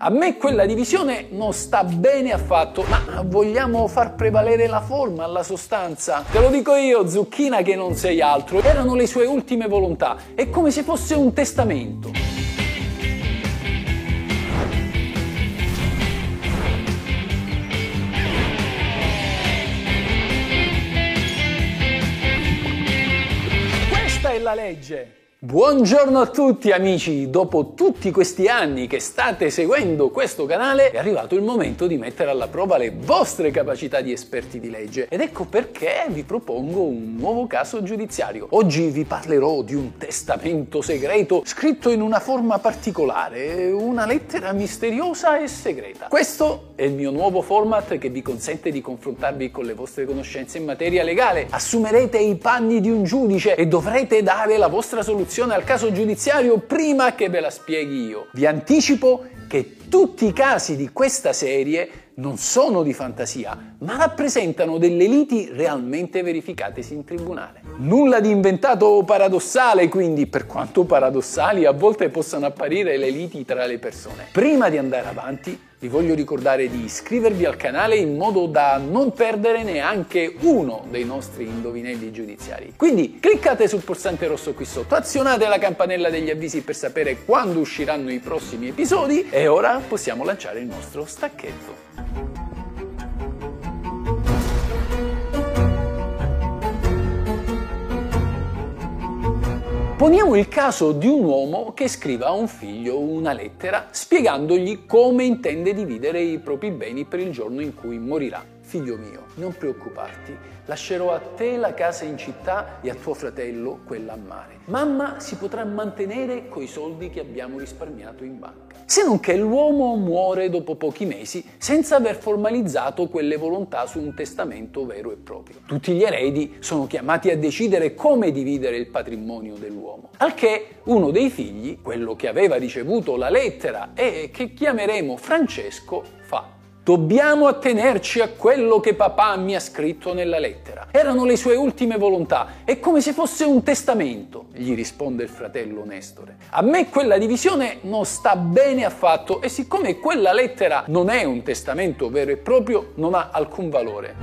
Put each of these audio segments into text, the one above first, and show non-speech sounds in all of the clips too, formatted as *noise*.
A me quella divisione non sta bene affatto, ma vogliamo far prevalere la forma alla sostanza? Te lo dico io, Zucchina che non sei altro. Erano le sue ultime volontà, è come se fosse un testamento. Questa è la legge. Buongiorno a tutti amici, dopo tutti questi anni che state seguendo questo canale è arrivato il momento di mettere alla prova le vostre capacità di esperti di legge ed ecco perché vi propongo un nuovo caso giudiziario. Oggi vi parlerò di un testamento segreto scritto in una forma particolare, una lettera misteriosa e segreta. Questo è il mio nuovo format che vi consente di confrontarvi con le vostre conoscenze in materia legale. Assumerete i panni di un giudice e dovrete dare la vostra soluzione al caso giudiziario prima che ve la spieghi io. Vi anticipo che tutti i casi di questa serie non sono di fantasia, ma rappresentano delle liti realmente verificatesi in tribunale. Nulla di inventato o paradossale, quindi, per quanto paradossali a volte possano apparire le liti tra le persone. Prima di andare avanti, vi voglio ricordare di iscrivervi al canale in modo da non perdere neanche uno dei nostri indovinelli giudiziari. Quindi cliccate sul pulsante rosso qui sotto, azionate la campanella degli avvisi per sapere quando usciranno i prossimi episodi e ora possiamo lanciare il nostro stacchetto. Poniamo il caso di un uomo che scrive a un figlio una lettera spiegandogli come intende dividere i propri beni per il giorno in cui morirà. Figlio mio, non preoccuparti, lascerò a te la casa in città e a tuo fratello quella a mare. Mamma si potrà mantenere coi soldi che abbiamo risparmiato in banca. Se non che l'uomo muore dopo pochi mesi senza aver formalizzato quelle volontà su un testamento vero e proprio. Tutti gli eredi sono chiamati a decidere come dividere il patrimonio dell'uomo. Al che uno dei figli, quello che aveva ricevuto la lettera e che chiameremo Francesco, fa Dobbiamo attenerci a quello che papà mi ha scritto nella lettera. Erano le sue ultime volontà, è come se fosse un testamento, gli risponde il fratello Nestore. A me quella divisione non sta bene affatto e siccome quella lettera non è un testamento vero e proprio, non ha alcun valore.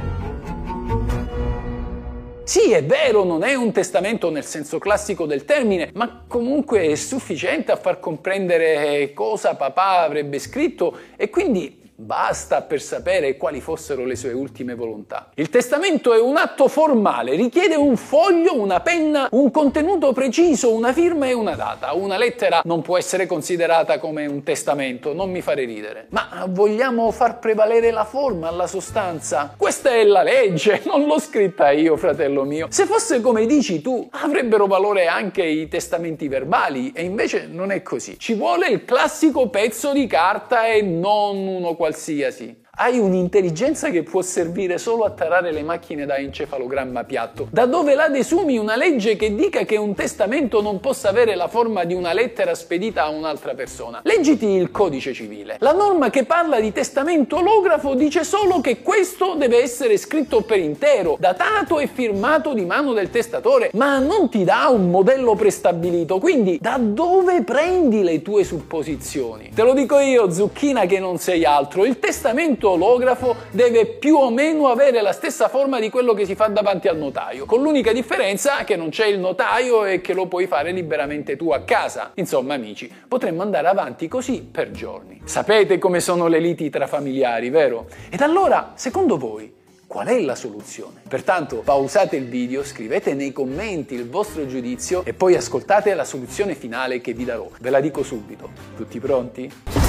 Sì, è vero, non è un testamento nel senso classico del termine, ma comunque è sufficiente a far comprendere cosa papà avrebbe scritto e quindi Basta per sapere quali fossero le sue ultime volontà. Il testamento è un atto formale, richiede un foglio, una penna, un contenuto preciso, una firma e una data. Una lettera non può essere considerata come un testamento, non mi fare ridere. Ma vogliamo far prevalere la forma alla sostanza? Questa è la legge, *laughs* non l'ho scritta io, fratello mio. Se fosse come dici tu, avrebbero valore anche i testamenti verbali e invece non è così. Ci vuole il classico pezzo di carta e non uno qualsiasi qualsiasi. Hai un'intelligenza che può servire solo a tarare le macchine da encefalogramma piatto. Da dove la desumi una legge che dica che un testamento non possa avere la forma di una lettera spedita a un'altra persona? Leggiti il codice civile. La norma che parla di testamento olografo dice solo che questo deve essere scritto per intero, datato e firmato di mano del testatore, ma non ti dà un modello prestabilito. Quindi da dove prendi le tue supposizioni? Te lo dico io, zucchina che non sei altro. Il testamento olografo deve più o meno avere la stessa forma di quello che si fa davanti al notaio, con l'unica differenza che non c'è il notaio e che lo puoi fare liberamente tu a casa. Insomma, amici, potremmo andare avanti così per giorni. Sapete come sono le liti tra familiari, vero? Ed allora, secondo voi, Qual è la soluzione? Pertanto pausate il video, scrivete nei commenti il vostro giudizio e poi ascoltate la soluzione finale che vi darò. Ve la dico subito. Tutti pronti?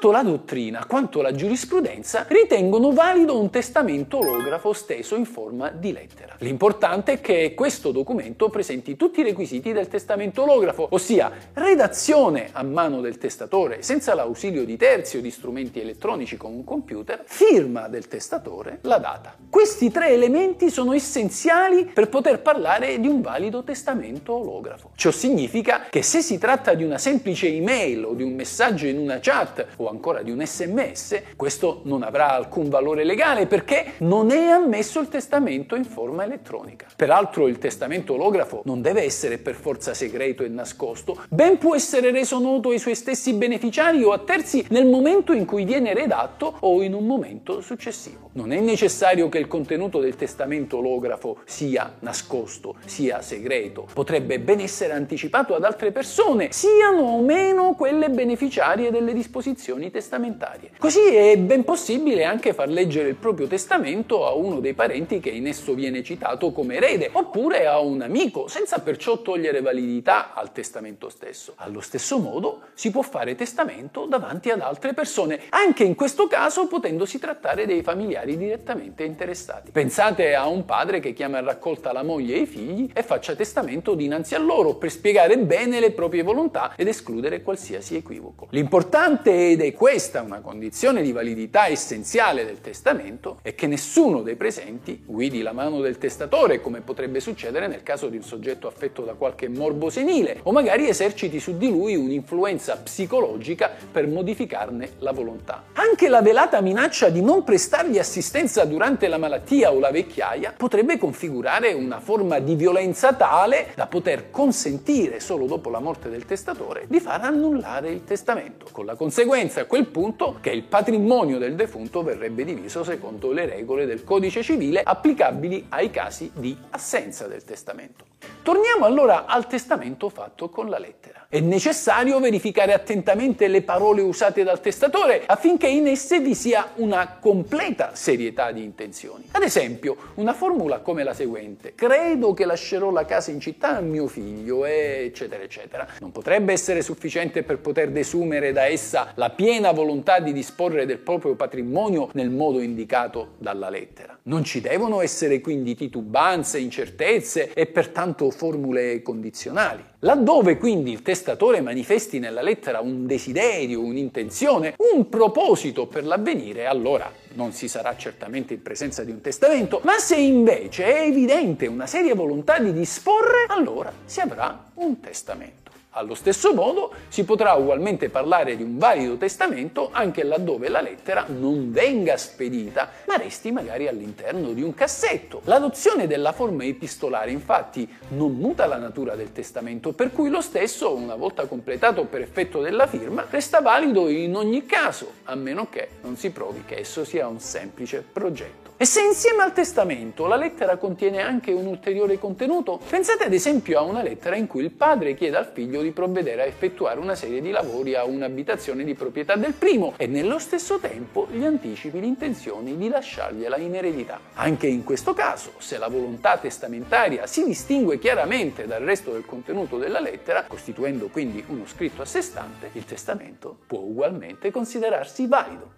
Tanto la dottrina quanto la giurisprudenza ritengono valido un testamento olografo steso in forma di lettera. L'importante è che questo documento presenti tutti i requisiti del testamento olografo, ossia redazione a mano del testatore senza l'ausilio di terzi o di strumenti elettronici come un computer, firma del testatore, la data. Questi tre elementi sono essenziali per poter parlare di un valido testamento olografo. Ciò significa che se si tratta di una semplice email o di un messaggio in una chat o ancora di un sms, questo non avrà alcun valore legale perché non è ammesso il testamento in forma elettronica. Peraltro il testamento olografo non deve essere per forza segreto e nascosto, ben può essere reso noto ai suoi stessi beneficiari o a terzi nel momento in cui viene redatto o in un momento successivo. Non è necessario che il contenuto del testamento olografo sia nascosto, sia segreto. Potrebbe ben essere anticipato ad altre persone, siano o meno quelle beneficiarie delle disposizioni testamentarie. Così è ben possibile anche far leggere il proprio testamento a uno dei parenti che in esso viene citato come erede, oppure a un amico, senza perciò togliere validità al testamento stesso. Allo stesso modo si può fare testamento davanti ad altre persone, anche in questo caso potendosi trattare dei familiari direttamente interessati. Pensate a un padre che chiama a raccolta la moglie e i figli e faccia testamento dinanzi a loro per spiegare bene le proprie volontà ed escludere qualsiasi equivoco. L'importante, ed è questa una condizione di validità essenziale del testamento, è che nessuno dei presenti guidi la mano del testatore, come potrebbe succedere nel caso di un soggetto affetto da qualche morbo senile, o magari eserciti su di lui un'influenza psicologica per modificarne la volontà. Anche la velata minaccia di non prestargli assistenza durante la malattia o la vecchiaia potrebbe configurare una forma di violenza tale da poter consentire solo dopo la morte del testatore di far annullare il testamento, con la conseguenza a quel punto che il patrimonio del defunto verrebbe diviso secondo le regole del codice civile applicabili ai casi di assenza del testamento. Torniamo allora al testamento fatto con la lettera. È necessario verificare attentamente le parole usate dal testatore affinché in esse vi sia una completa serietà di intenzioni. Ad esempio, una formula come la seguente: credo che lascerò la casa in città a mio figlio, eccetera, eccetera. Non potrebbe essere sufficiente per poter desumere da essa la piena volontà di disporre del proprio patrimonio nel modo indicato dalla lettera. Non ci devono essere quindi titubanze, incertezze e pertanto formule condizionali. Laddove quindi il testatore manifesti nella lettera un desiderio, un'intenzione, un proposito per l'avvenire, allora non si sarà certamente in presenza di un testamento, ma se invece è evidente una seria volontà di disporre, allora si avrà un testamento. Allo stesso modo si potrà ugualmente parlare di un valido testamento anche laddove la lettera non venga spedita, ma resti magari all'interno di un cassetto. L'adozione della forma epistolare infatti non muta la natura del testamento, per cui lo stesso, una volta completato per effetto della firma, resta valido in ogni caso, a meno che non si provi che esso sia un semplice progetto. E se insieme al testamento la lettera contiene anche un ulteriore contenuto, pensate ad esempio a una lettera in cui il padre chiede al figlio di provvedere a effettuare una serie di lavori a un'abitazione di proprietà del primo e nello stesso tempo gli anticipi l'intenzione di lasciargliela in eredità. Anche in questo caso, se la volontà testamentaria si distingue chiaramente dal resto del contenuto della lettera, costituendo quindi uno scritto a sé stante, il testamento può ugualmente considerarsi valido.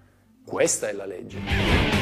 Questa è la legge.